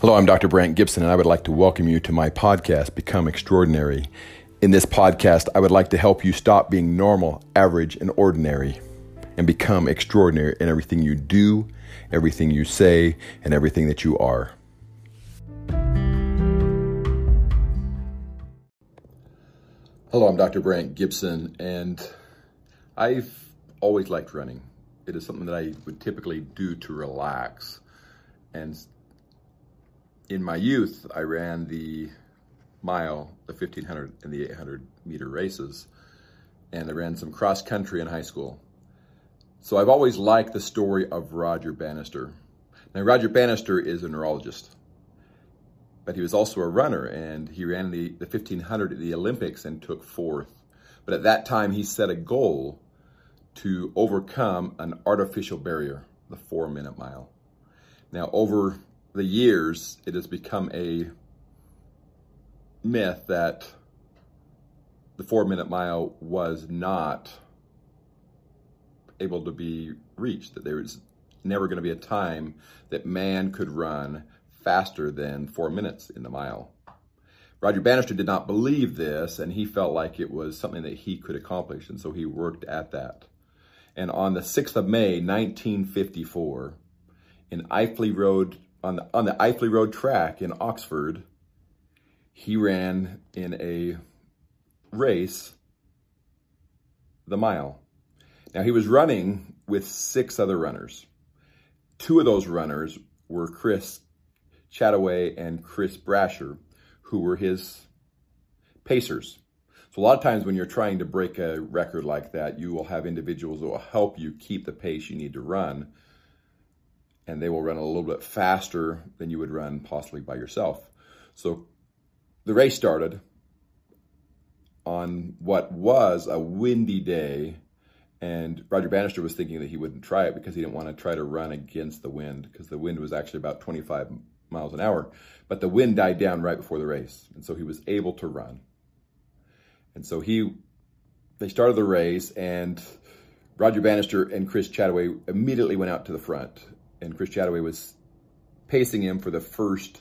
Hello, I'm Dr. Brant Gibson, and I would like to welcome you to my podcast, Become Extraordinary. In this podcast, I would like to help you stop being normal, average, and ordinary and become extraordinary in everything you do, everything you say, and everything that you are. Hello, I'm Dr. Brant Gibson, and I've always liked running. It is something that I would typically do to relax. And in my youth, I ran the mile, the 1500 and the 800 meter races, and I ran some cross country in high school. So I've always liked the story of Roger Bannister. Now, Roger Bannister is a neurologist, but he was also a runner, and he ran the, the 1500 at the Olympics and took fourth. But at that time, he set a goal to overcome an artificial barrier, the four minute mile. Now, over the years, it has become a myth that the four minute mile was not able to be reached, that there was never going to be a time that man could run faster than four minutes in the mile. Roger Bannister did not believe this, and he felt like it was something that he could accomplish, and so he worked at that. And on the 6th of May, 1954, in Iffley Road, on the, on the Iffley Road track in Oxford, he ran in a race the mile. Now he was running with six other runners. Two of those runners were Chris Chataway and Chris Brasher, who were his pacers. So a lot of times when you're trying to break a record like that, you will have individuals that will help you keep the pace you need to run. And they will run a little bit faster than you would run possibly by yourself. So the race started on what was a windy day and Roger Bannister was thinking that he wouldn't try it because he didn't want to try to run against the wind because the wind was actually about 25 miles an hour. But the wind died down right before the race. And so he was able to run. And so he, they started the race and Roger Bannister and Chris Chataway immediately went out to the front. And Chris Chataway was pacing him for the first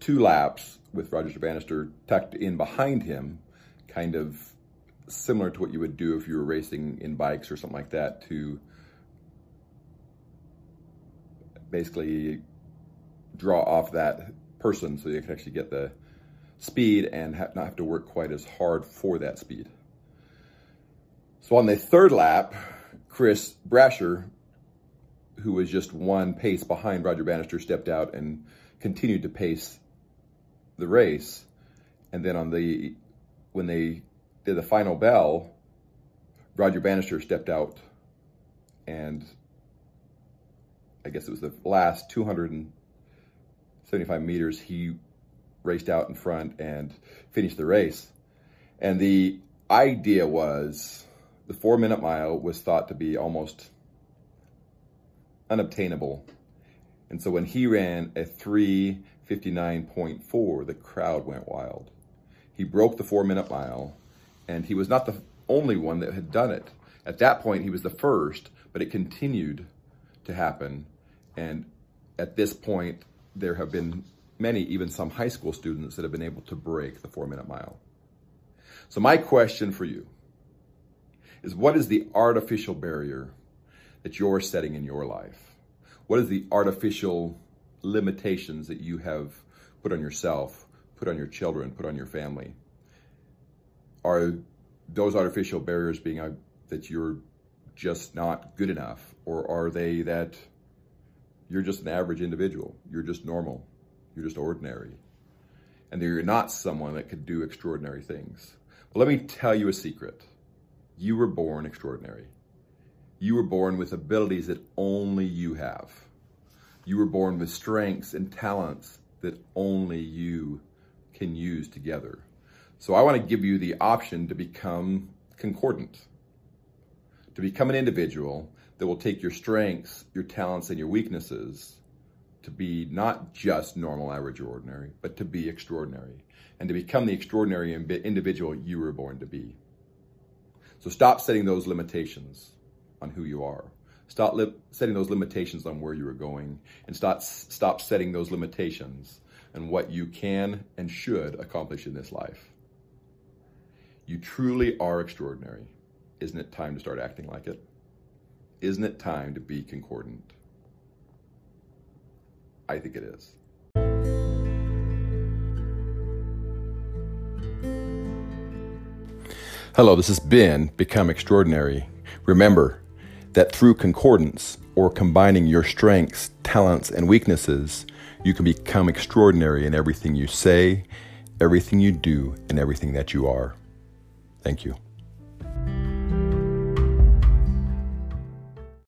two laps with Roger Bannister tucked in behind him, kind of similar to what you would do if you were racing in bikes or something like that to basically draw off that person so you can actually get the speed and have, not have to work quite as hard for that speed. So on the third lap, Chris Brasher, who was just one pace behind Roger Bannister, stepped out and continued to pace the race. And then on the, when they did the final bell, Roger Bannister stepped out and I guess it was the last 275 meters, he raced out in front and finished the race. And the idea was the four minute mile was thought to be almost unobtainable. And so when he ran a 359.4, the crowd went wild. He broke the four minute mile and he was not the only one that had done it. At that point, he was the first, but it continued to happen. And at this point, there have been many, even some high school students that have been able to break the four minute mile. So my question for you is what is the artificial barrier that you're setting in your life? What is the artificial limitations that you have put on yourself, put on your children, put on your family? are those artificial barriers being uh, that you're just not good enough? Or are they that you're just an average individual? You're just normal. You're just ordinary. And you're not someone that could do extraordinary things. But let me tell you a secret. You were born extraordinary. You were born with abilities that only you have. You were born with strengths and talents that only you can use together. So I want to give you the option to become concordant, to become an individual that will take your strengths, your talents, and your weaknesses to be not just normal, average, or ordinary, but to be extraordinary and to become the extraordinary individual you were born to be. So stop setting those limitations on who you are. Stop li- setting those limitations on where you are going and stop, stop setting those limitations on what you can and should accomplish in this life. You truly are extraordinary. Isn't it time to start acting like it? Isn't it time to be concordant? I think it is. Hello, this is Ben, Become Extraordinary. Remember that through concordance, or combining your strengths, talents, and weaknesses, you can become extraordinary in everything you say, everything you do, and everything that you are. Thank you.